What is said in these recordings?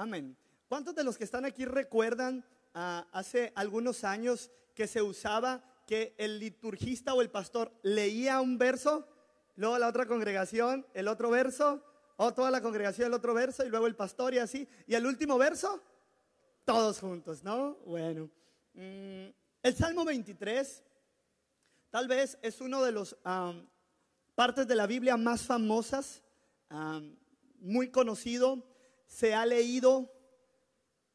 Amén. ¿Cuántos de los que están aquí recuerdan ah, hace algunos años que se usaba que el liturgista o el pastor leía un verso, luego la otra congregación el otro verso, o toda la congregación el otro verso, y luego el pastor y así, y el último verso, todos juntos, ¿no? Bueno, mm, el Salmo 23 tal vez es uno de los partes de la Biblia más famosas, muy conocido, se ha leído,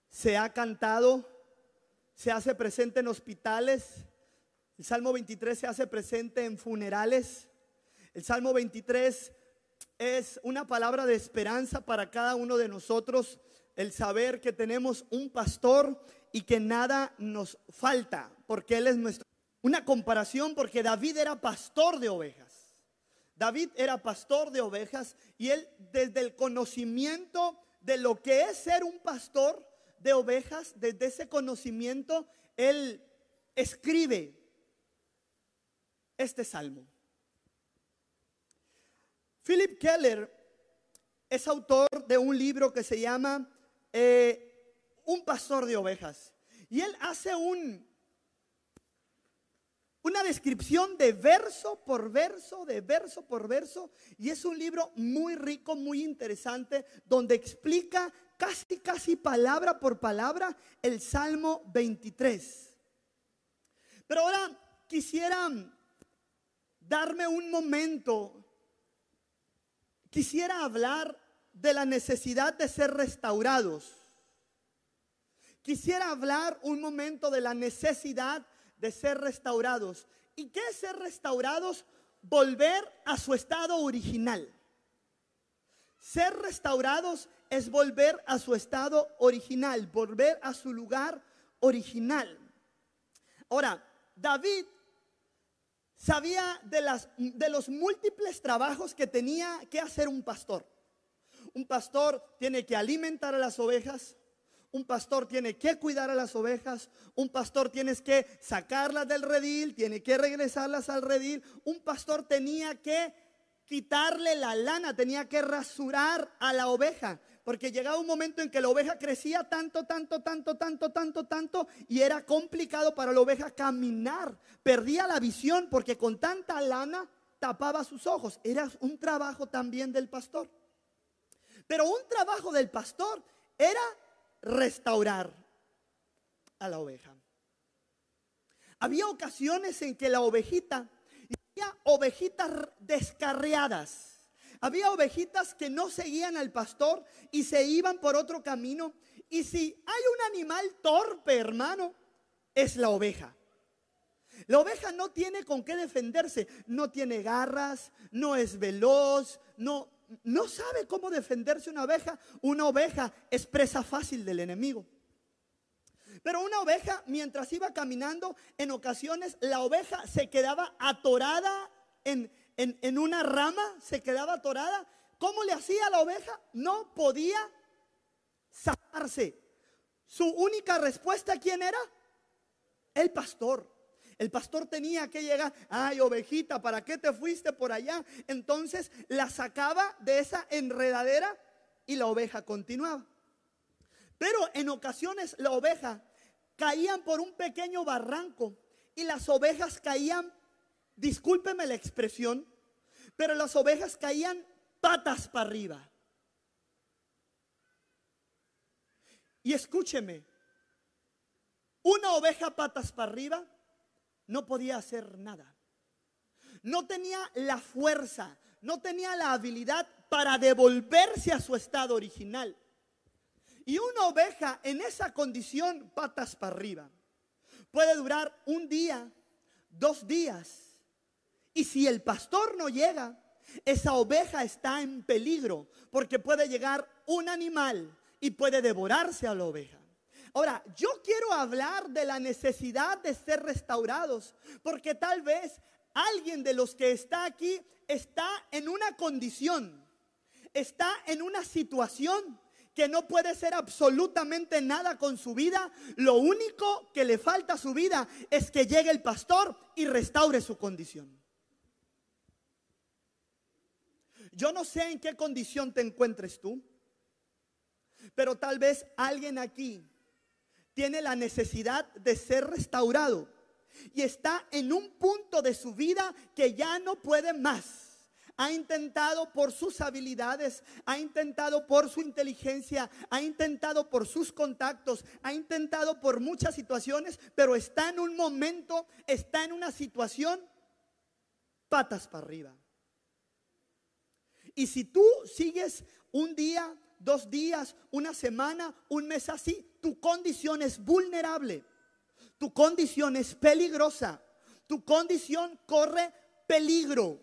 se ha cantado, se hace presente en hospitales. El Salmo 23 se hace presente en funerales. El Salmo 23 es una palabra de esperanza para cada uno de nosotros, el saber que tenemos un pastor y que nada nos falta, porque Él es nuestro. Una comparación porque David era pastor de ovejas. David era pastor de ovejas y él desde el conocimiento de lo que es ser un pastor de ovejas, desde ese conocimiento, él escribe este salmo. Philip Keller es autor de un libro que se llama eh, Un pastor de ovejas. Y él hace un, una descripción de verso por verso, de verso por verso. Y es un libro muy rico, muy interesante, donde explica casi, casi palabra por palabra el Salmo 23. Pero ahora quisiera darme un momento quisiera hablar de la necesidad de ser restaurados. Quisiera hablar un momento de la necesidad de ser restaurados. ¿Y qué es ser restaurados? Volver a su estado original. Ser restaurados es volver a su estado original, volver a su lugar original. Ahora, David sabía de, las, de los múltiples trabajos que tenía que hacer un pastor. Un pastor tiene que alimentar a las ovejas, un pastor tiene que cuidar a las ovejas, un pastor tiene que sacarlas del redil, tiene que regresarlas al redil, un pastor tenía que quitarle la lana, tenía que rasurar a la oveja, porque llegaba un momento en que la oveja crecía tanto, tanto, tanto, tanto, tanto, tanto, y era complicado para la oveja caminar. Perdía la visión porque con tanta lana tapaba sus ojos. Era un trabajo también del pastor. Pero un trabajo del pastor era restaurar a la oveja. Había ocasiones en que la ovejita, había ovejitas descarriadas había ovejitas que no seguían al pastor y se iban por otro camino. Y si hay un animal torpe, hermano, es la oveja. La oveja no tiene con qué defenderse, no tiene garras, no es veloz, no, no sabe cómo defenderse una oveja. Una oveja es presa fácil del enemigo. Pero una oveja, mientras iba caminando, en ocasiones la oveja se quedaba atorada en, en, una rama, se quedaba atorada. ¿Cómo le hacía la oveja? No podía zafarse. Su única respuesta, ¿quién era? El pastor. El pastor tenía que llegar, ay ovejita, ¿para qué te fuiste por allá? Entonces la sacaba de esa enredadera y la oveja continuaba. Pero en ocasiones la oveja caían por un pequeño barranco y las ovejas caían discúlpeme la expresión, pero las ovejas caían patas para arriba. Y escúcheme, una oveja patas para arriba no podía hacer nada. No tenía la fuerza, no tenía la habilidad para devolverse a su estado original. Y una oveja en esa condición, patas para arriba, puede durar un día, dos días, y si el pastor no llega, esa oveja está en peligro porque puede llegar un animal y puede devorarse a la oveja. Ahora, yo quiero hablar de la necesidad de ser restaurados, porque tal vez alguien de los que está aquí está en una condición, está en una situación que no puede ser absolutamente nada con su vida. Lo único que le falta a su vida es que llegue el pastor y restaure su condición. Yo no sé en qué condición te encuentres tú. Pero tal vez alguien aquí tiene la necesidad de ser restaurado y está en un punto de su vida que ya no puede más. Ha intentado por sus habilidades, ha intentado por su inteligencia, ha intentado por sus contactos, ha intentado por muchas situaciones, pero está en un momento, está en una situación patas para arriba. Y si tú sigues un día, dos días, una semana, un mes así, tu condición es vulnerable, tu condición es peligrosa, tu condición corre peligro.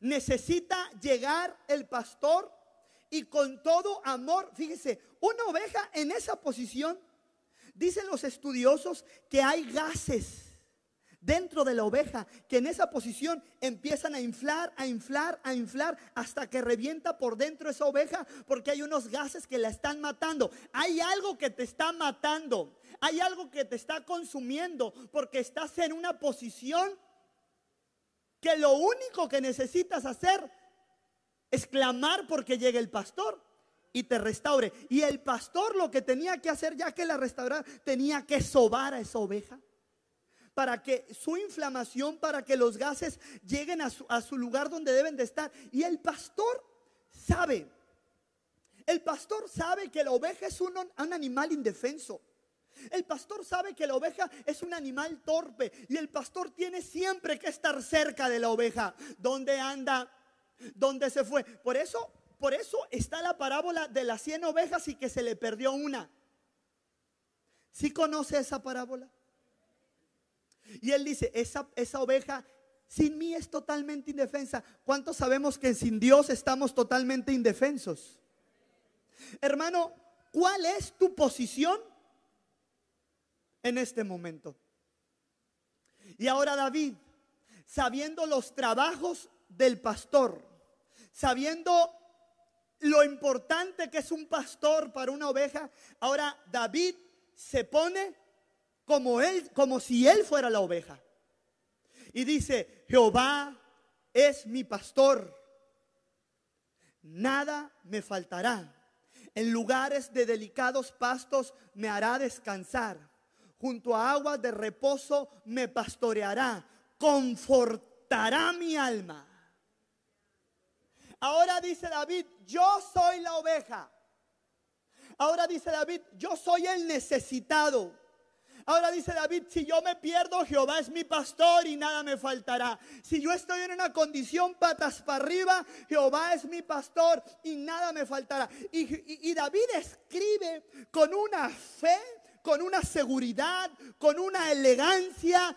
Necesita llegar el pastor y con todo amor, fíjese, una oveja en esa posición, dicen los estudiosos que hay gases dentro de la oveja que en esa posición empiezan a inflar, a inflar, a inflar hasta que revienta por dentro esa oveja porque hay unos gases que la están matando. Hay algo que te está matando, hay algo que te está consumiendo porque estás en una posición que lo único que necesitas hacer es clamar porque llegue el pastor y te restaure. Y el pastor lo que tenía que hacer ya que la restaurara, tenía que sobar a esa oveja para que su inflamación, para que los gases lleguen a su, lugar donde deben de estar. Y el pastor sabe, el pastor sabe que la oveja es un animal indefenso. El pastor sabe que la oveja es un animal torpe y el pastor tiene siempre que estar cerca de la oveja. ¿Dónde anda? ¿Dónde se fue? Por eso, por eso está la parábola de las 100 ovejas y que se le perdió una. ¿Sí conoce esa parábola? Y él dice, esa, esa oveja sin mí es totalmente indefensa. ¿Cuántos sabemos que sin Dios estamos totalmente indefensos? Hermano, ¿cuál es tu posición? en este momento. Y ahora David, sabiendo los trabajos del pastor, sabiendo lo importante que es un pastor para una oveja, ahora David se pone como él, como si él fuera la oveja. Y dice, Jehová es mi pastor, nada me faltará. En lugares de delicados pastos me hará descansar junto a aguas de reposo me pastoreará, confortará mi alma. Ahora dice David, yo soy la oveja. Ahora dice David, yo soy el necesitado. Ahora dice David, si yo me pierdo, Jehová es mi pastor y nada me faltará. Si yo estoy en una condición patas para arriba, Jehová es mi pastor y nada me faltará. Y, David escribe con una fe con una seguridad, con una elegancia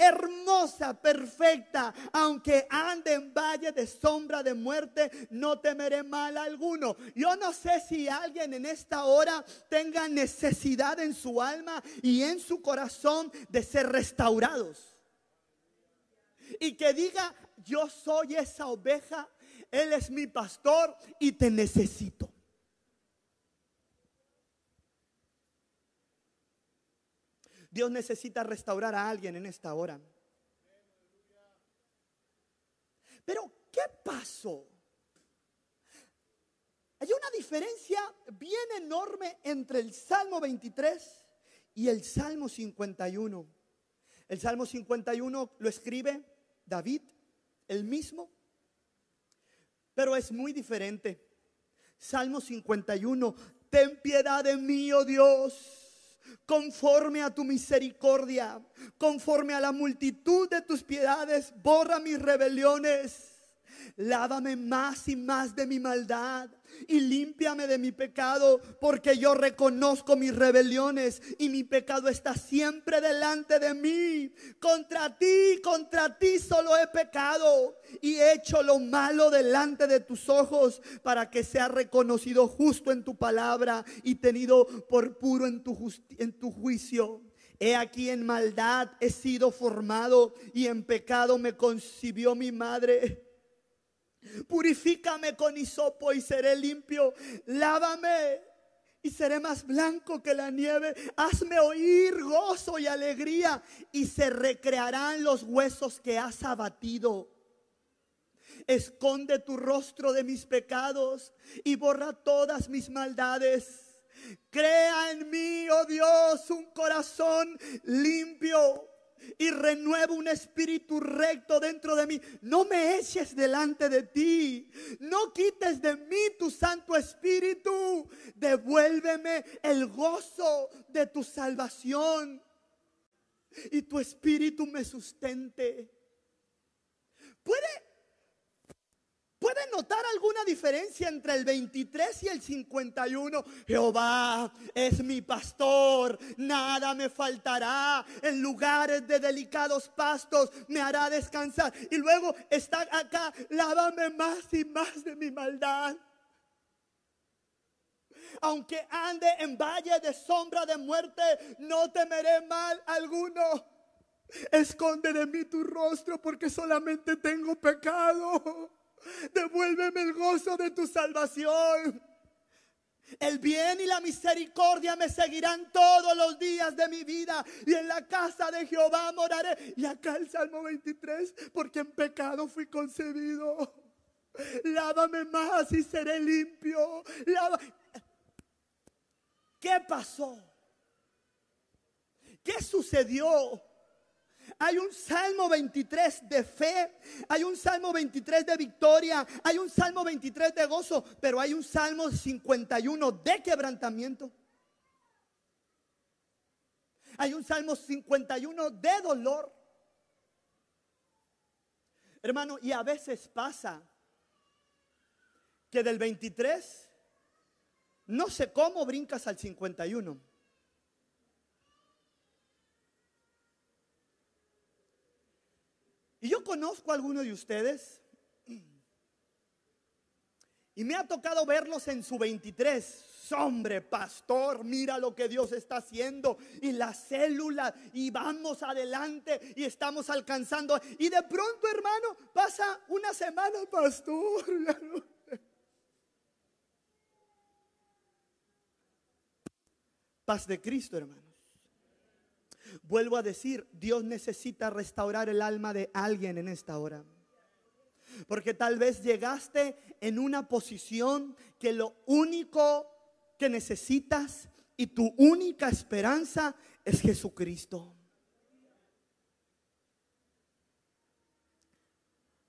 hermosa, perfecta. Aunque ande en valle de sombra de muerte, no temeré mal alguno. Yo no sé si alguien en esta hora tenga necesidad en su alma y en su corazón de ser restaurados. Y que diga, yo soy esa oveja, Él es mi pastor y te necesito. Dios necesita restaurar a alguien en esta hora. Pero, ¿qué pasó? Hay una diferencia bien enorme entre el Salmo 23 y el Salmo 51. El Salmo 51 lo escribe David, el mismo, pero es muy diferente. Salmo 51, ten piedad de mí, oh Dios conforme a tu misericordia, conforme a la multitud de tus piedades, borra mis rebeliones. Lávame más y más de mi maldad y límpiame de mi pecado, porque yo reconozco mis rebeliones y mi pecado está siempre delante de mí. Contra ti, contra ti solo he pecado y he hecho lo malo delante de tus ojos para que sea reconocido justo en tu palabra y tenido por puro en tu, en tu juicio. He aquí en maldad he sido formado y en pecado me concibió mi madre. Purifícame con hisopo y seré limpio. Lávame y seré más blanco que la nieve. Hazme oír gozo y alegría y se recrearán los huesos que has abatido. Esconde tu rostro de mis pecados y borra todas mis maldades. Crea en mí, oh Dios, un corazón limpio y renueva un espíritu recto dentro de mí. No me eches delante de ti. No quites de mí tu Santo Espíritu. Devuélveme el gozo de tu salvación. Y tu espíritu me sustente. ¿Puede ¿Puede notar alguna diferencia entre el 23 y el 51? Jehová es mi pastor, nada me faltará. En lugares de delicados pastos me hará descansar. Y luego está acá, lávame más y más de mi maldad. Aunque ande en valle de sombra de muerte, no temeré mal alguno. Esconde de mí tu rostro porque solamente tengo pecado. Devuélveme el gozo de tu salvación. El bien y la misericordia me seguirán todos los días de mi vida y en la casa de Jehová moraré. Y acá el Salmo 23, porque en pecado fui concebido. Lávame más y seré limpio. ¿Qué pasó? ¿Qué sucedió? Hay un Salmo 23 de fe, hay un Salmo 23 de victoria, hay un Salmo 23 de gozo, pero hay un Salmo 51 de quebrantamiento. Hay un Salmo 51 de dolor. Hermano, y a veces pasa que del 23, no sé cómo brincas al 51. Y yo conozco a algunos de ustedes y me ha tocado verlos en su 23. Hombre, pastor, mira lo que Dios está haciendo y la célula y vamos adelante y estamos alcanzando. Y de pronto, hermano, pasa una semana, pastor. Paz de Cristo, hermano. Vuelvo a decir, Dios necesita restaurar el alma de alguien en esta hora. Porque tal vez llegaste en una posición que lo único que necesitas y tu única esperanza es Jesucristo.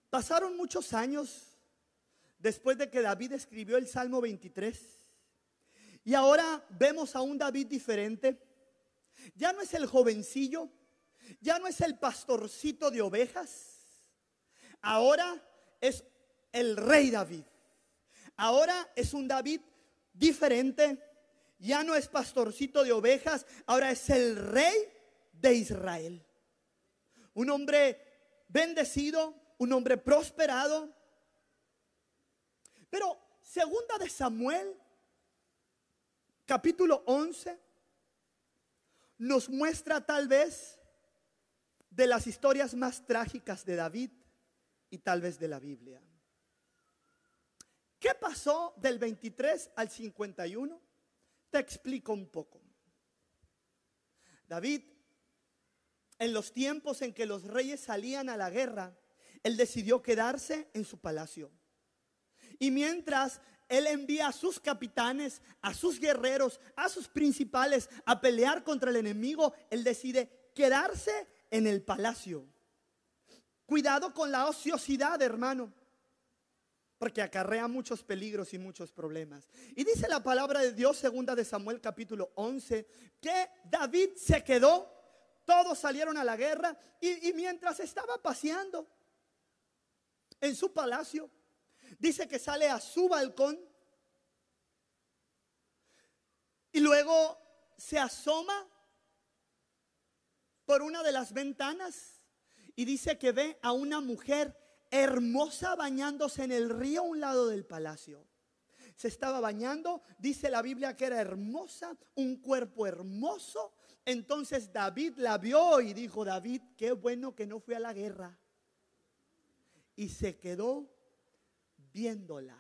Pasaron muchos años después de que David escribió el Salmo 23. Y ahora vemos a un David diferente ya no es el jovencillo, ya no es el pastorcito de ovejas, ahora es el rey David. Ahora es un David diferente, ya no es pastorcito de ovejas, ahora es el rey de Israel. Un hombre bendecido, un hombre prosperado. Pero segunda de Samuel, capítulo 11 nos muestra tal vez de las historias más trágicas de David y tal vez de la Biblia. ¿Qué pasó del 23 al 51? Te explico un poco. David, en los tiempos en que los reyes salían a la guerra, él decidió quedarse en su palacio. Y mientras él envía a sus capitanes, a sus guerreros, a sus principales a pelear contra el enemigo. Él decide quedarse en el palacio. Cuidado con la ociosidad, hermano, porque acarrea muchos peligros y muchos problemas. Y dice la palabra de Dios, segunda de Samuel capítulo 11, que David se quedó, todos salieron a la guerra y, y mientras estaba paseando en su palacio, dice que sale a su balcón y luego se asoma por una de las ventanas y dice que ve a una mujer hermosa bañándose en el río a un lado del palacio. Se estaba bañando, dice la Biblia que era hermosa, un cuerpo hermoso. Entonces David la vio y dijo, David, qué bueno que no fui a la guerra. Y se quedó viéndola,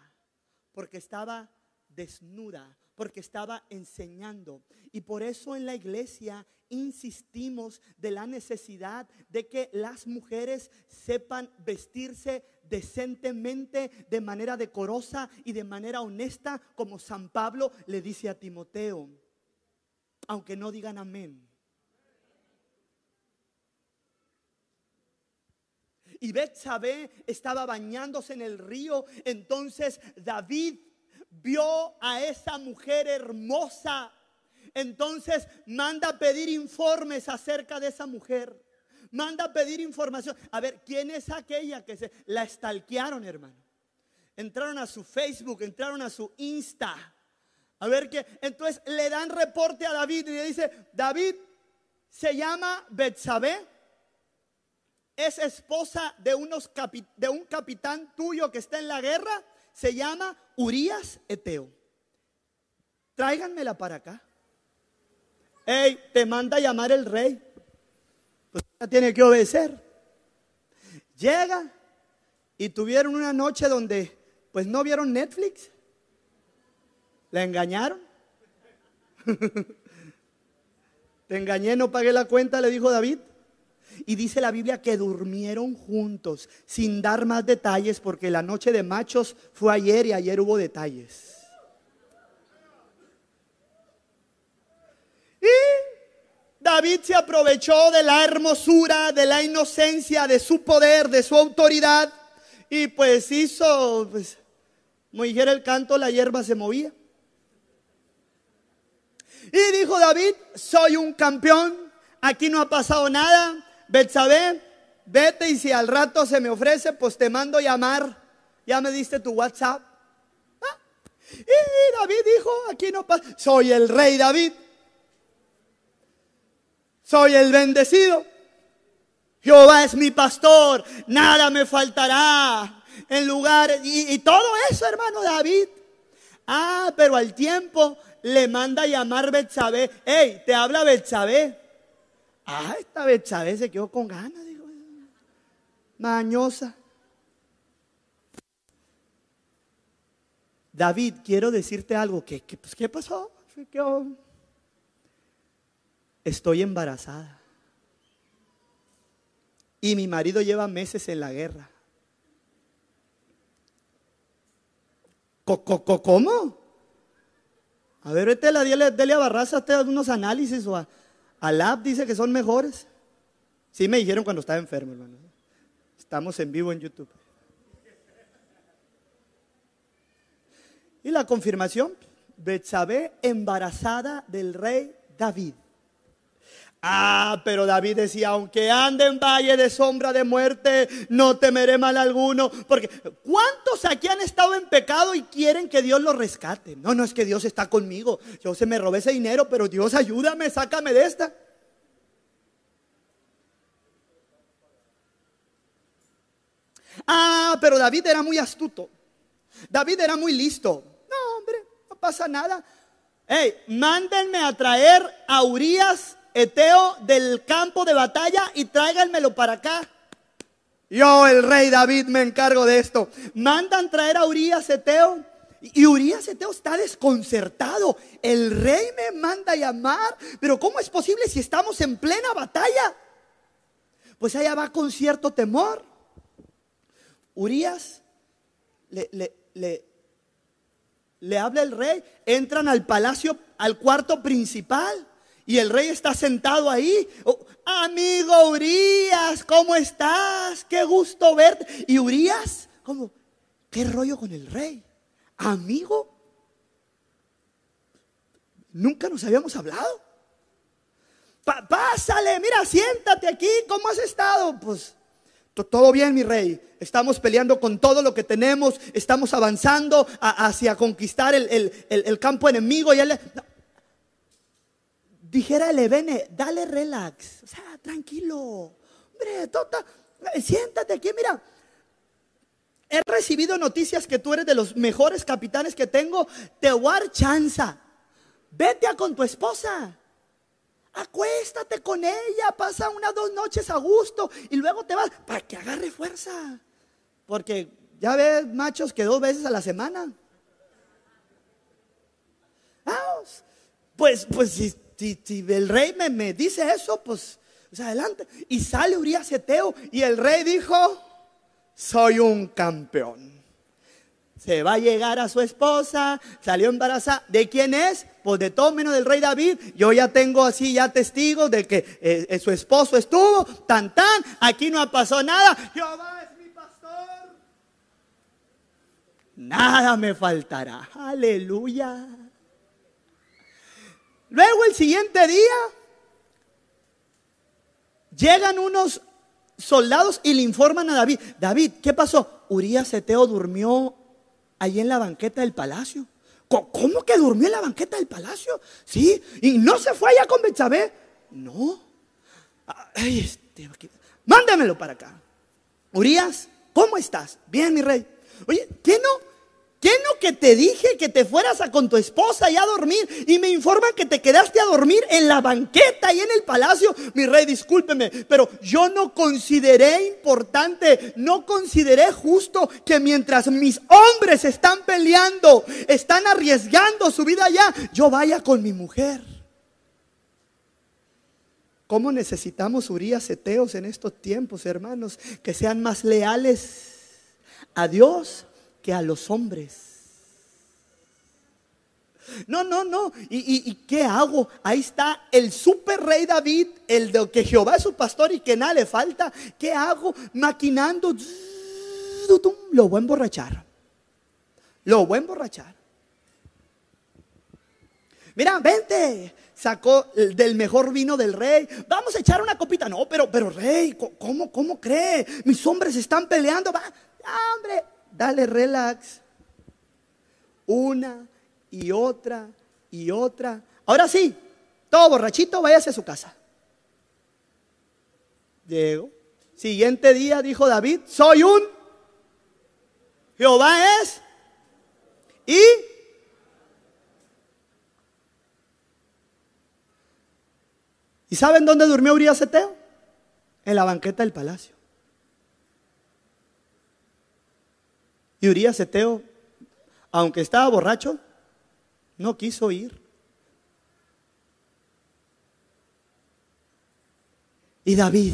porque estaba desnuda, porque estaba enseñando. Y por eso en la iglesia insistimos de la necesidad de que las mujeres sepan vestirse decentemente, de manera decorosa y de manera honesta, como San Pablo le dice a Timoteo, aunque no digan amén. Y Betsabé estaba bañándose en el río, entonces David vio a esa mujer hermosa entonces manda a pedir informes acerca de esa mujer. Manda a pedir información. A ver, ¿quién es aquella que se la estalquearon, hermano? Entraron a su Facebook, entraron a su Insta. A ver qué. Entonces le dan reporte a David y le dice, David se llama Betsabé. Es esposa de, unos de un capitán tuyo que está en la guerra. Se llama Urias Eteo. Tráiganmela para acá. Hey, te manda a llamar el rey. Pues tiene que obedecer. Llega y tuvieron una noche donde pues no vieron Netflix. La engañaron. Te engañé, no pagué la cuenta, le dijo David. Y dice la Biblia que durmieron juntos, sin dar más detalles, porque la noche de machos fue ayer y ayer hubo detalles. Y David se aprovechó de la hermosura, de la inocencia, de su poder, de su autoridad. Y pues hizo, pues, como dijera el canto, la hierba se movía. Y dijo David, soy un campeón, aquí no ha pasado nada. Betsabé, vete y si al rato se me ofrece, pues te mando llamar. Ya me diste tu WhatsApp. Ah, y David dijo, aquí no pasa, soy el rey David soy el bendecido. Jehová es mi pastor, nada me faltará en lugar y, todo eso, hermano David. Ah, pero al tiempo le manda llamar Betsabé. Hey, te habla Betsabé. Ah, esta Betsabé se quedó con ganas, digo. Mañosa. David, quiero decirte algo. ¿Qué, qué, pues, ¿qué pasó? ¿Qué, estoy embarazada. Y mi marido lleva meses en la guerra. ¿Cómo? A ver, vete a la Delia Barraza, te unos análisis o a, a Lab dice que son mejores. Sí me dijeron cuando estaba enfermo, hermano. Estamos en vivo en YouTube. Y la confirmación, Betsabé embarazada del rey David. Ah, pero David decía, aunque ande en valle de sombra de muerte, no temeré mal alguno. Porque ¿cuántos aquí han estado en pecado y quieren que Dios los rescate? No, no es que Dios está conmigo. Yo se me robé ese dinero, pero Dios ayúdame, sácame de esta. Ah, pero David era muy astuto. David era muy listo. No, hombre, no pasa nada. Hey, mándenme a traer a Urias Eteo del campo de batalla y tráiganmelo para acá. Yo, el rey David, me encargo de esto. Mandan traer a Urias Eteo. Y Urias Eteo está desconcertado. El rey me manda a llamar. Pero ¿cómo es posible si estamos en plena batalla? Pues allá va con cierto temor. Urias le, le, le, le habla el rey. Entran al palacio, al cuarto principal. Y el rey está sentado ahí. Oh, amigo Urias, ¿cómo estás? Qué gusto verte. Y Urias, ¿cómo? ¿Qué rollo con el rey? Amigo. Nunca nos habíamos hablado. pásale, mira, siéntate aquí. ¿Cómo has estado? Pues todo bien, mi rey. Estamos peleando con todo lo que tenemos. Estamos avanzando hacia conquistar el, campo enemigo. Y él, dijera Levene, dale relax, o sea, tranquilo, hombre, tota, siéntate aquí, mira. He recibido noticias que tú eres de los mejores capitanes que tengo. Te voy chanza. Vete a con tu esposa. Acuéstate con ella, pasa unas dos noches a gusto y luego te vas para que agarre fuerza. Porque ya ves machos que dos veces a la semana. Ah, pues, pues si, si, el rey me, dice eso, pues, pues adelante. Y sale Urias Eteo y el rey dijo, soy un campeón. Se va a llegar a su esposa, salió embarazada. ¿De quién es? Pues de todo menos del rey David. Yo ya tengo así ya testigos de que eh, eh, su esposo estuvo, tan tan, aquí no pasado nada. Jehová es mi pastor. Nada me faltará. Aleluya. Luego el siguiente día llegan unos soldados y le informan a David, David, ¿qué pasó? Urias Eteo durmió allí en la banqueta del palacio. ¿Cómo que durmió en la banqueta del palacio? Sí, y no se fue allá con Betsabé. No. Ay, este, mándamelo para acá. Urias, ¿cómo estás? Bien, mi rey. Oye, ¿qué no? ¿Qué no que te dije que te fueras a con tu esposa y a dormir? Y me informan que te quedaste a dormir en la banqueta y en el palacio. Mi rey, discúlpeme, pero yo no consideré importante, no consideré justo que mientras mis hombres están peleando, están arriesgando su vida allá, yo vaya con mi mujer. ¿Cómo necesitamos Urias Eteos en estos tiempos, hermanos? Que sean más leales a Dios que a los hombres. No, no, no. ¿Y, qué hago? Ahí está el super rey David, el de que Jehová es su pastor y que nada le falta. ¿Qué hago? Maquinando. Lo voy a emborrachar. Lo voy a emborrachar. Mira, vente. Sacó del mejor vino del rey. Vamos a echar una copita. No, pero, pero rey, ¿cómo, cómo cree? Mis hombres están peleando. Va, hombre, dale relax. Una y otra y otra. Ahora sí, todo borrachito, váyase a su casa. Llegó. Siguiente día dijo David, soy un Jehová es y ¿Y saben dónde durmió Urias Eteo? En la banqueta del palacio. Y Urias Eteo, aunque estaba borracho, no quiso ir. Y David,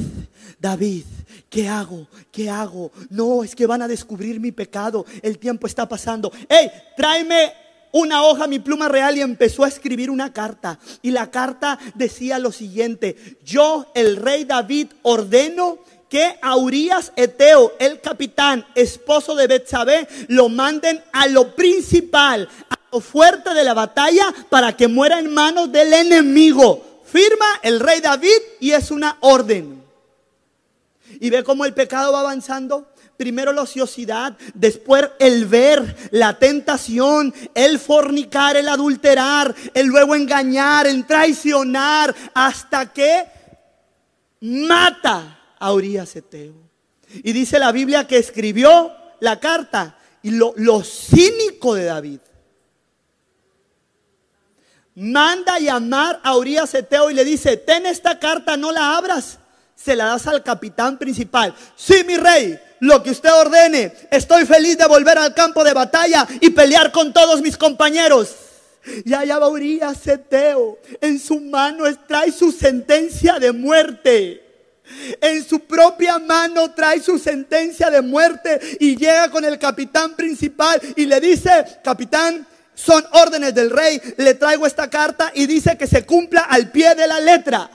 David, ¿qué hago? ¿Qué hago? No, es que van a descubrir mi pecado. El tiempo está pasando. ¡Ey! Tráeme una hoja, mi pluma real y empezó a escribir una carta. Y la carta decía lo siguiente, yo, el rey David, ordeno que a Urias Eteo, el capitán, esposo de Betsabé, lo manden a lo principal, a lo fuerte de la batalla, para que muera en manos del enemigo. Firma el rey David y es una orden. Y ve cómo el pecado va avanzando. Primero la ociosidad, después el ver, la tentación, el fornicar, el adulterar, el luego engañar, el traicionar, hasta que mata a Urias. Y dice la Biblia que escribió la carta y lo, lo cínico de David. Manda llamar a Urias Eteo y le dice, ten esta carta, no la abras. Se la das al capitán principal. Sí, mi rey, lo que usted ordene. Estoy feliz de volver al campo de batalla y pelear con todos mis compañeros. Y allá va Urias Eteo. En su mano trae su sentencia de muerte. En su propia mano trae su sentencia de muerte y llega con el capitán principal y le dice, capitán, son órdenes del rey, le traigo esta carta y dice que se cumpla al pie de la letra.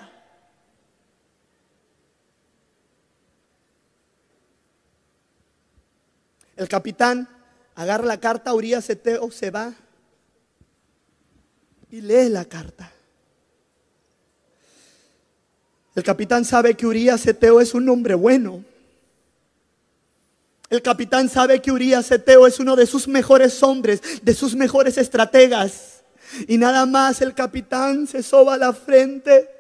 El capitán agarra la carta, Urias se va y lee la carta. El capitán sabe que Urias Eteo es un hombre bueno. El capitán sabe que Urias Eteo es uno de sus mejores hombres, de sus mejores estrategas. Y nada más el capitán se soba la frente.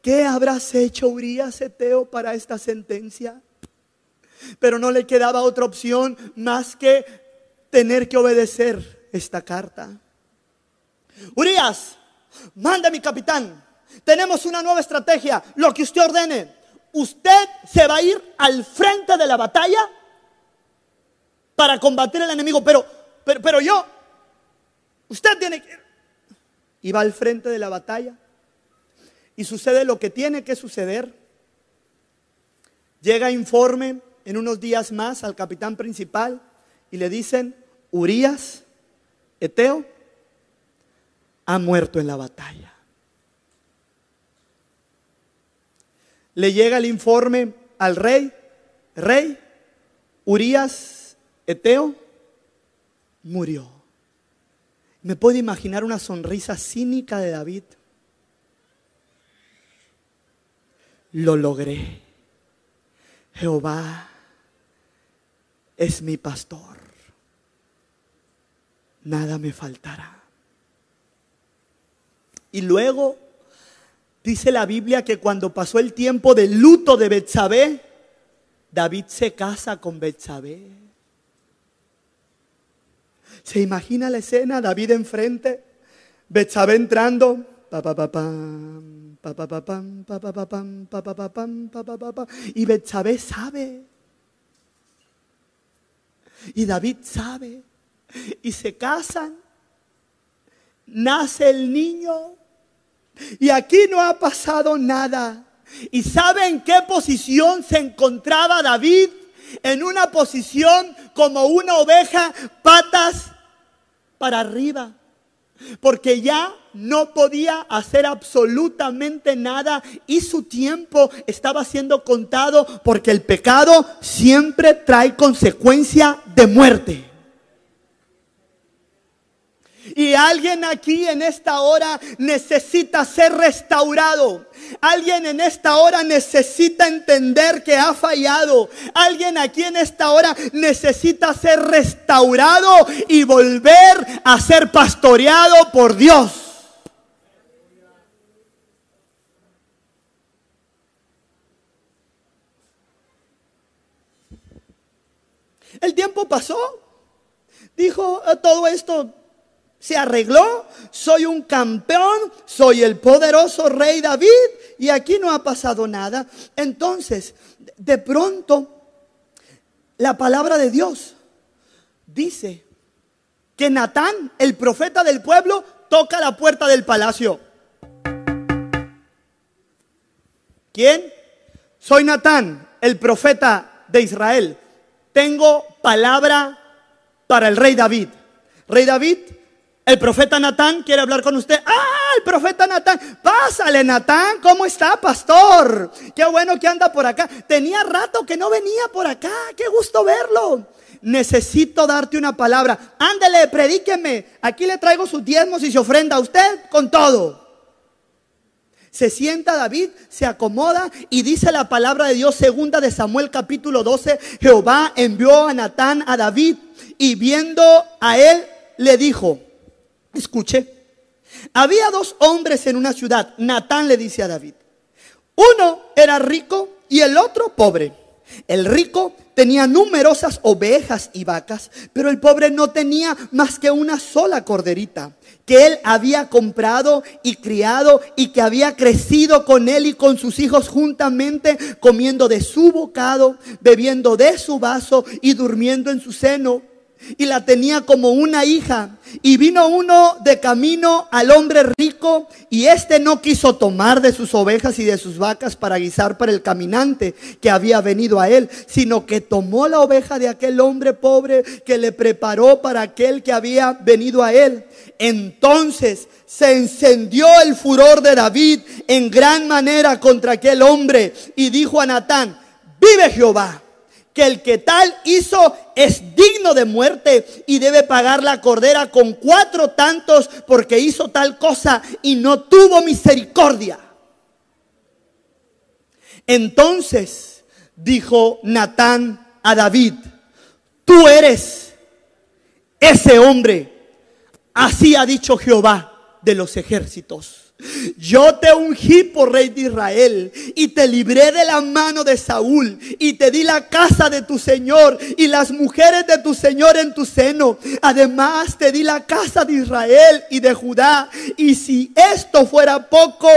¿Qué habrás hecho, Urias Eteo, para esta sentencia? Pero no le quedaba otra opción más que tener que obedecer esta carta. Urias, manda mi capitán tenemos una nueva estrategia, lo que usted ordene. Usted se va a ir al frente de la batalla para combatir al enemigo, pero, pero, pero yo, usted tiene que... y va al frente de la batalla. Y sucede lo que tiene que suceder. Llega informe en unos días más al capitán principal y le dicen, Urias, Eteo, ha muerto en la batalla. Le llega el informe al rey, rey, Urias, Eteo, murió. Me puedo imaginar una sonrisa cínica de David. Lo logré. Jehová es mi pastor. Nada me faltará. Y luego dice la Biblia que cuando pasó el tiempo del luto de Betsabé, David se casa con Betsabé. ¿Se imagina la escena? David enfrente, Betsabé entrando, y Betsabé sabe. Y David sabe. Y se casan. Nace el niño. Y aquí no ha pasado nada. ¿Y sabe en qué posición se encontraba David? En una posición como una oveja, patas para arriba. Porque ya no podía hacer absolutamente nada y su tiempo estaba siendo contado porque el pecado siempre trae consecuencia de muerte. Y alguien aquí en esta hora necesita ser restaurado. Alguien en esta hora necesita entender que ha fallado. Alguien aquí en esta hora necesita ser restaurado y volver a ser pastoreado por Dios. El tiempo pasó. Dijo, eh, todo esto se arregló, soy un campeón, soy el poderoso rey David y aquí no ha pasado nada. Entonces, de pronto, la palabra de Dios dice que Natán, el profeta del pueblo, toca la puerta del palacio. ¿Quién? Soy Natán, el profeta de Israel. Tengo palabra para el rey David. Rey David, el profeta Natán quiere hablar con usted. Ah, el profeta Natán. Pásale, Natán. ¿Cómo está, pastor? Qué bueno que anda por acá. Tenía rato que no venía por acá. Qué gusto verlo. Necesito darte una palabra. Ándele, predíqueme. Aquí le traigo sus diezmos y se ofrenda a usted con todo. Se sienta David, se acomoda y dice la palabra de Dios, segunda de Samuel capítulo 12, Jehová envió a Natán a David y viendo a él le dijo, Escuche. Había dos hombres en una ciudad. Natán le dice a David. Uno era rico y el otro pobre. El rico tenía numerosas ovejas y vacas, pero el pobre no tenía más que una sola corderita que él había comprado y criado y que había crecido con él y con sus hijos juntamente, comiendo de su bocado, bebiendo de su vaso y durmiendo en su seno y la tenía como una hija. Y vino uno de camino al hombre rico y éste no quiso tomar de sus ovejas y de sus vacas para guisar para el caminante que había venido a él, sino que tomó la oveja de aquel hombre pobre que le preparó para aquel que había venido a él. Entonces se encendió el furor de David en gran manera contra aquel hombre y dijo a Natán, vive Jehová que el que tal hizo es digno de muerte y debe pagar la cordera con cuatro tantos porque hizo tal cosa y no tuvo misericordia. Entonces dijo Natán a David, tú eres ese hombre, así ha dicho Jehová de los ejércitos. Yo te ungí por rey de Israel y te libré de la mano de Saúl y te di la casa de tu Señor y las mujeres de tu Señor en tu seno. Además te di la casa de Israel y de Judá. Y si esto fuera poco,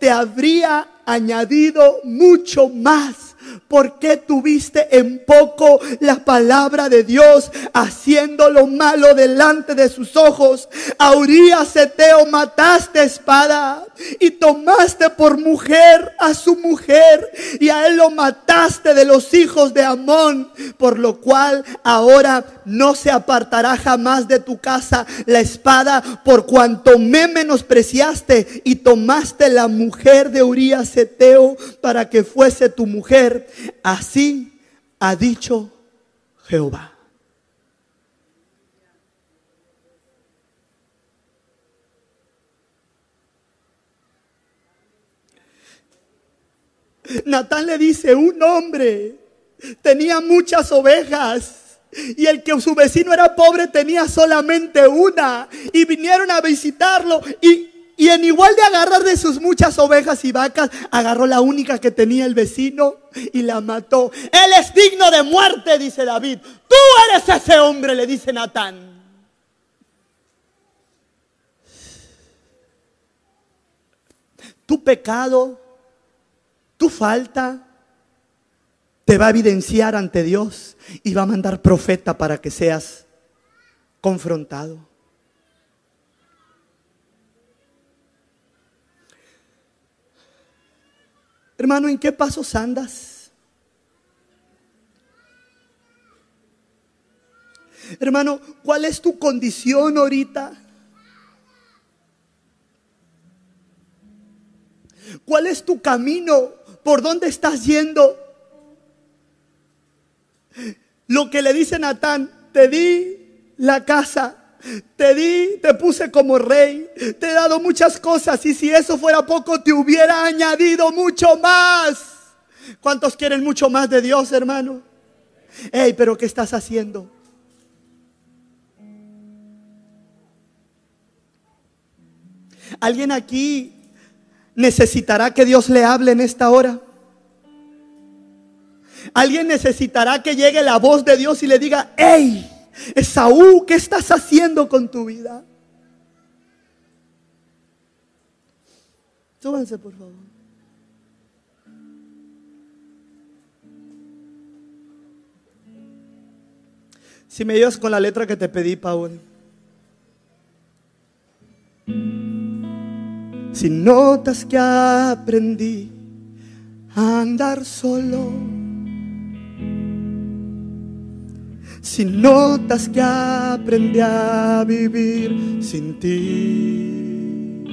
te habría añadido mucho más. ¿Por qué tuviste en poco la palabra de Dios haciendo lo malo delante de sus ojos? A Urias Eteo mataste espada y tomaste por mujer a su mujer y a él lo mataste de los hijos de Amón, por lo cual ahora no se apartará jamás de tu casa la espada por cuanto me menospreciaste y tomaste la mujer de Urias Eteo para que fuese tu mujer. Así ha dicho Jehová. Natán le dice, un hombre tenía muchas ovejas y el que su vecino era pobre tenía solamente una y vinieron a visitarlo y, y en igual de agarrar de sus muchas ovejas y vacas, agarró la única que tenía el vecino y la mató. Él es digno de muerte, dice David. Tú eres ese hombre, le dice Natán. Tu pecado tu falta te va a evidenciar ante Dios y va a mandar profeta para que seas confrontado. Hermano, ¿en qué pasos andas? Hermano, ¿cuál es tu condición ahorita? ¿Cuál es tu camino? ¿Por dónde estás yendo? Lo que le dice Natán, te di la casa, te di, te puse como rey, te he dado muchas cosas y si eso fuera poco te hubiera añadido mucho más. ¿Cuántos quieren mucho más de Dios, hermano? Ey, pero ¿qué estás haciendo? ¿Alguien aquí necesitará que Dios le hable en esta hora. Alguien necesitará que llegue la voz de Dios y le diga, hey, Esaú, ¿qué estás haciendo con tu vida? Súbanse, por favor. Si me ayudas con la letra que te pedí, Paul. Si notas que aprendí a andar solo, si notas que aprendí a vivir sin ti,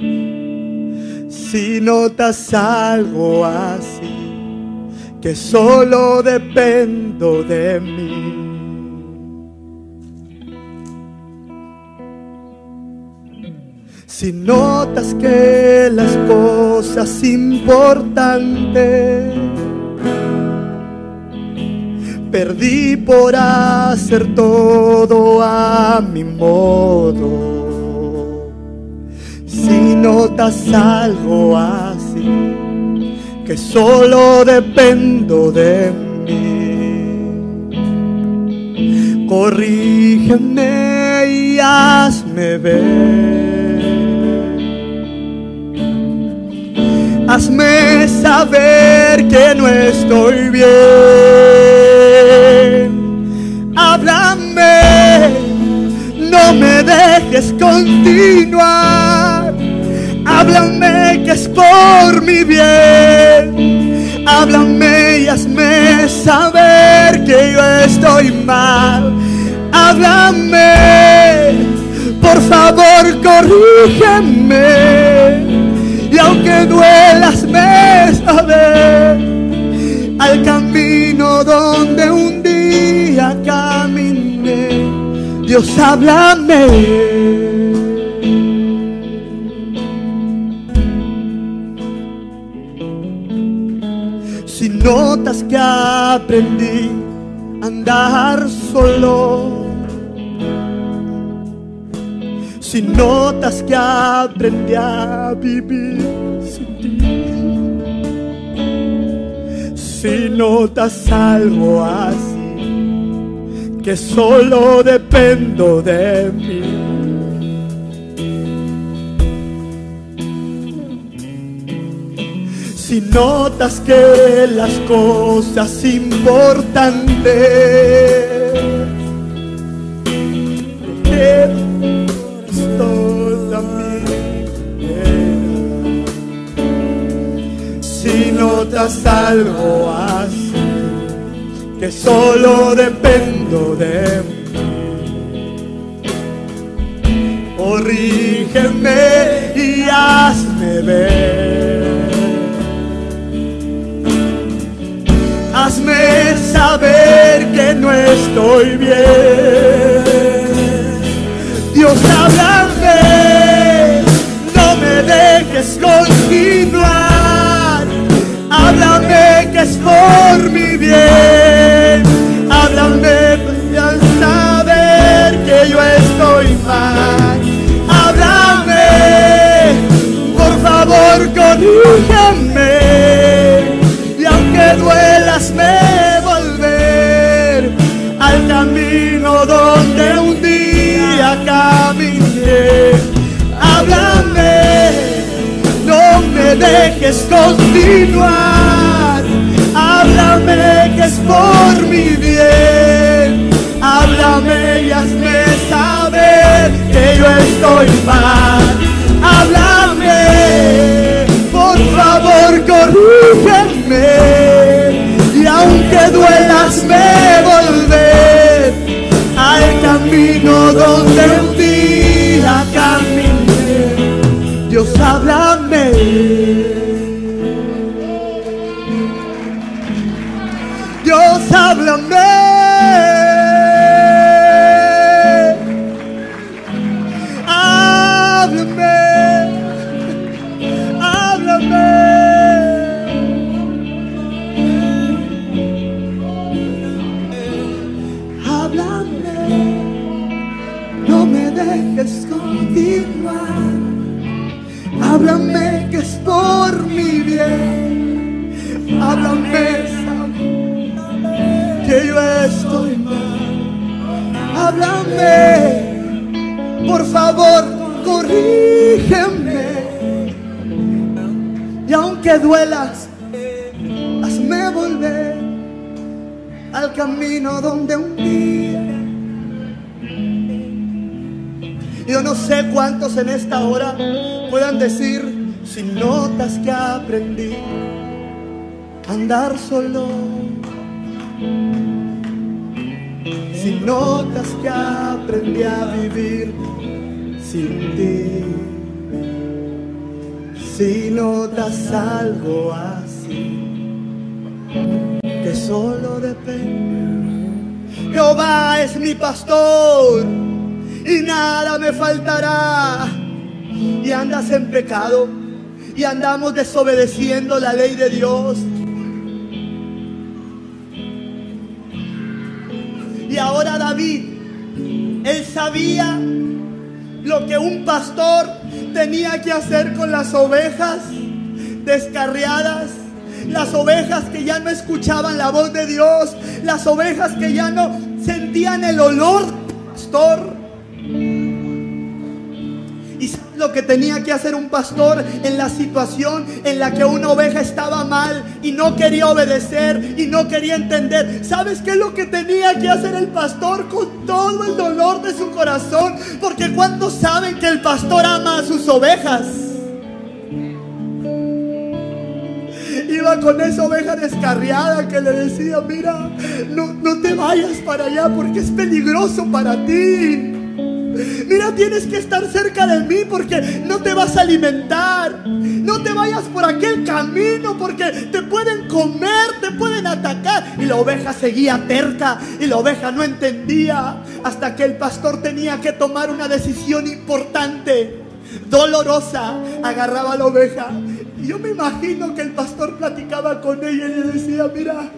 si notas algo así, que solo dependo de mí. Si notas que las cosas importantes perdí por hacer todo a mi modo. Si notas algo así, que solo dependo de mí, corrígeme y hazme ver Hazme saber que no estoy bien. Háblame, no me dejes continuar. Háblame que es por mi bien. Háblame y hazme saber que yo estoy mal. Háblame, por favor, corrígeme y aunque duelas me saber al camino donde un Dios háblame. Si notas que aprendí a andar solo si notas que aprendí a vivir sin ti. Si notas algo así, que solo dependo de mí. Si notas que las cosas importantes Si notas algo así, que solo dependo de mí. Corrígeme y hazme ver. Hazme saber que no estoy bien. Dios, háblame, no me dejes continuar. Háblame que es por mi bien. Corrígeme. Y aunque duelas, me volver al camino donde un día caminé. Háblame, no me dejes continuar. Háblame que es por mi bien. Háblame y hazme saber que yo estoy mal. Favor, corrígeme. Y aunque duelas, me volver al camino donde un día caminé. Dios, háblame. Puedan decir si notas que aprendí a andar solo. Si notas que aprendí a vivir sin ti. Si notas algo así que solo depende. Jehová es mi pastor y nada me faltará. Y andas en pecado y andamos desobedeciendo la ley de Dios. Y ahora David, él sabía lo que un pastor tenía que hacer con las ovejas descarriadas, las ovejas que ya no escuchaban la voz de Dios, las ovejas que ya no sentían el olor pastor. Lo que tenía que hacer un pastor en la situación en la que una oveja estaba mal y no quería obedecer y no quería entender. ¿Sabes qué es lo que tenía que hacer el pastor con todo el dolor de su corazón? Porque cuando saben que el pastor ama a sus ovejas. Iba con esa oveja descarriada que le decía, mira, no, no te vayas para allá porque es peligroso para ti. Mira, tienes que estar cerca de mí porque no te vas a alimentar. No te vayas por aquel camino porque te pueden comer, te pueden atacar. Y la oveja seguía terca y la oveja no entendía hasta que el pastor tenía que tomar una decisión importante, dolorosa. Agarraba a la oveja. Y yo me imagino que el pastor platicaba con ella y le decía, mira,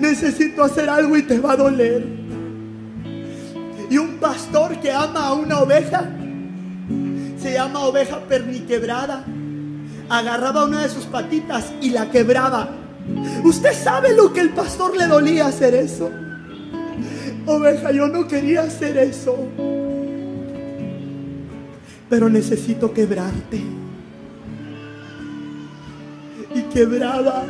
necesito hacer algo y te va a doler. Y un pastor que ama a una oveja, se llama oveja perniquebrada, agarraba una de sus patitas y la quebraba. ¿Usted sabe lo que el pastor le dolía hacer eso? Oveja, yo no quería hacer eso. Pero necesito quebrarte. quebraba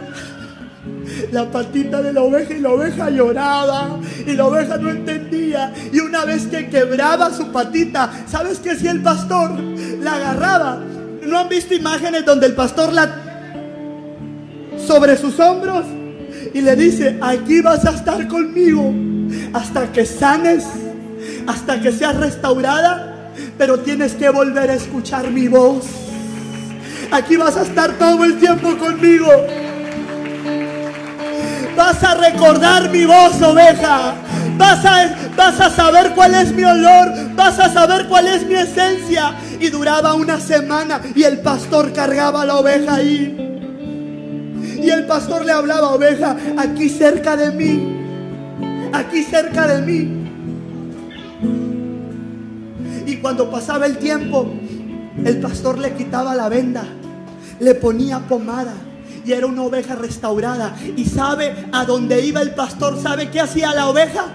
la patita de la oveja y la oveja lloraba y la oveja no entendía. Y una vez que quebraba su patita, ¿sabes qué si el pastor la agarraba? ¿No han visto imágenes donde el pastor la sobre sus hombros y le dice, aquí vas a estar conmigo hasta que sanes, hasta que seas restaurada, pero tienes que volver a escuchar mi voz. Aquí vas a estar todo el tiempo conmigo. Vas a recordar mi voz, oveja. Vas a, vas a saber cuál es mi olor. Vas a saber cuál es mi esencia. Y duraba una semana y el pastor cargaba la oveja ahí. Y el pastor le hablaba, oveja, aquí cerca de mí. Aquí cerca de mí. Y cuando pasaba el tiempo, el pastor le quitaba la venda, le ponía pomada y era una oveja restaurada. ¿Y sabe a dónde iba el pastor? ¿Sabe qué hacía la oveja?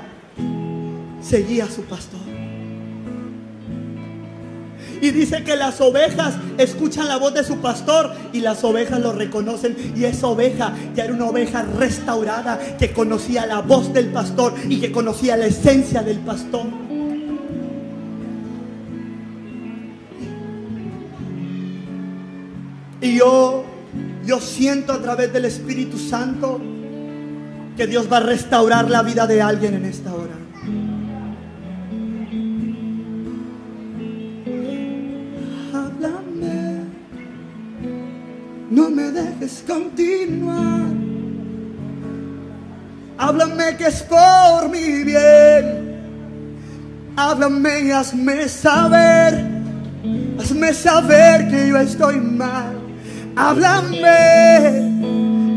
Seguía a su pastor. Y dice que las ovejas escuchan la voz de su pastor y las ovejas lo reconocen. Y esa oveja ya era una oveja restaurada que conocía la voz del pastor y que conocía la esencia del pastor. Y yo, yo siento a través del Espíritu Santo que Dios va a restaurar la vida de alguien en esta hora. Háblame, no me dejes continuar. Háblame que es por mi bien. Háblame y hazme saber, hazme saber que yo estoy mal. Háblame,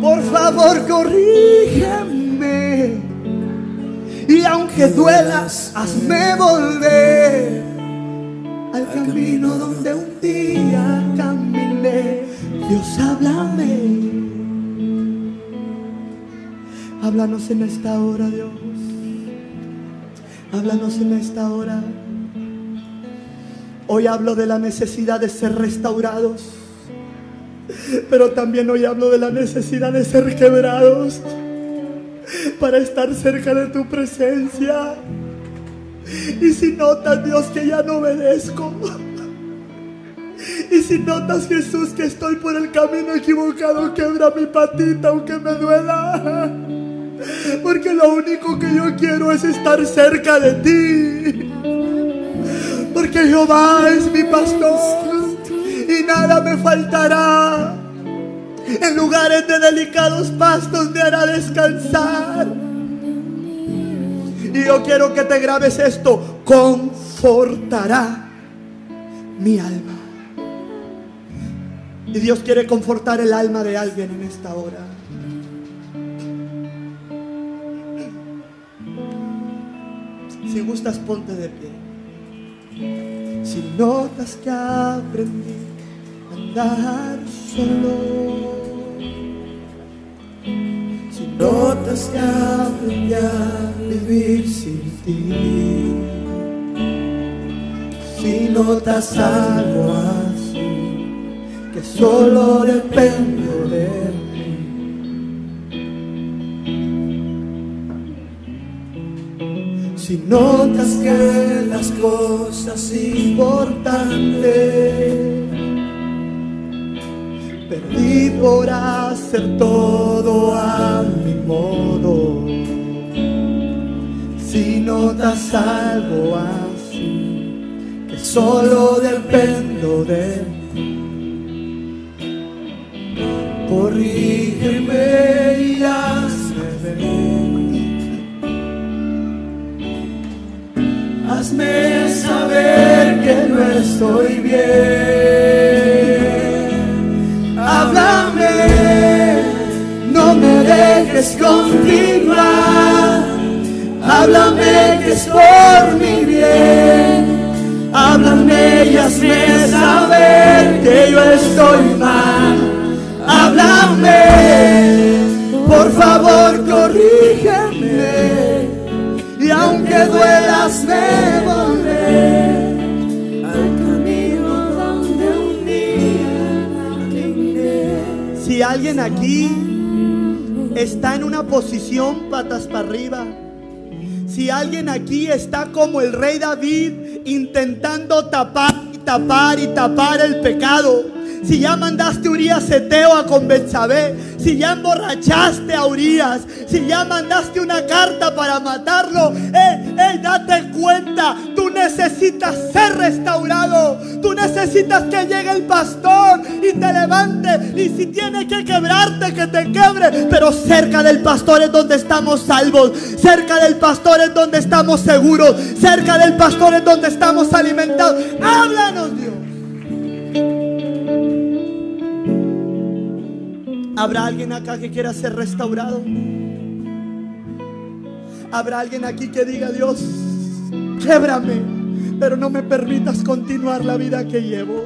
por favor, corrígeme. Y aunque duelas, hazme volver al camino donde un día caminé. Dios, háblame. Háblanos en esta hora, Dios. Háblanos en esta hora. Hoy hablo de la necesidad de ser restaurados. Pero también hoy hablo de la necesidad de ser quebrados para estar cerca de tu presencia. Y si notas, Dios, que ya no obedezco. Y si notas, Jesús, que estoy por el camino equivocado, quebra mi patita aunque me duela. Porque lo único que yo quiero es estar cerca de ti. Porque Jehová es mi pastor y nada me faltará. En lugares de delicados pastos me hará descansar. Y yo quiero que te grabes esto. Confortará mi alma. Y Dios quiere confortar el alma de alguien en esta hora. Si gustas, ponte de pie. Si notas que aprendí solo. Si notas que aprendí a vivir sin ti. Si notas algo así, que solo dependo de ti. Si notas que las cosas importantes perdí por hacer todo a mi modo. Si notas algo así, que solo dependo de ti. Corrígeme y hazme ver. Hazme saber que no estoy bien. Dejes continuar. Háblame que es por mi bien. Háblame y hazme saber que yo estoy mal. Háblame, por favor, corrígeme. Y aunque duelas me volver al camino donde un día Si alguien aquí está en una posición patas para arriba, si alguien aquí está como el rey David intentando tapar y tapar y tapar el pecado, si ya mandaste a Urias Eteo a con si ya emborrachaste a Urias, si ya mandaste una carta para matarlo, eh, eh, date cuenta, tú necesitas ser restaurado, tú necesitas que llegue el pastor y te levante, y si tiene que quebrarte, que te quebre, pero cerca del pastor es donde estamos salvos, cerca del pastor es donde estamos seguros, cerca del pastor es donde estamos alimentados. Háblanos Dios. ¿Habrá alguien acá que quiera ser restaurado? ¿Habrá alguien aquí que diga, Dios, québrame, pero no me permitas continuar la vida que llevo?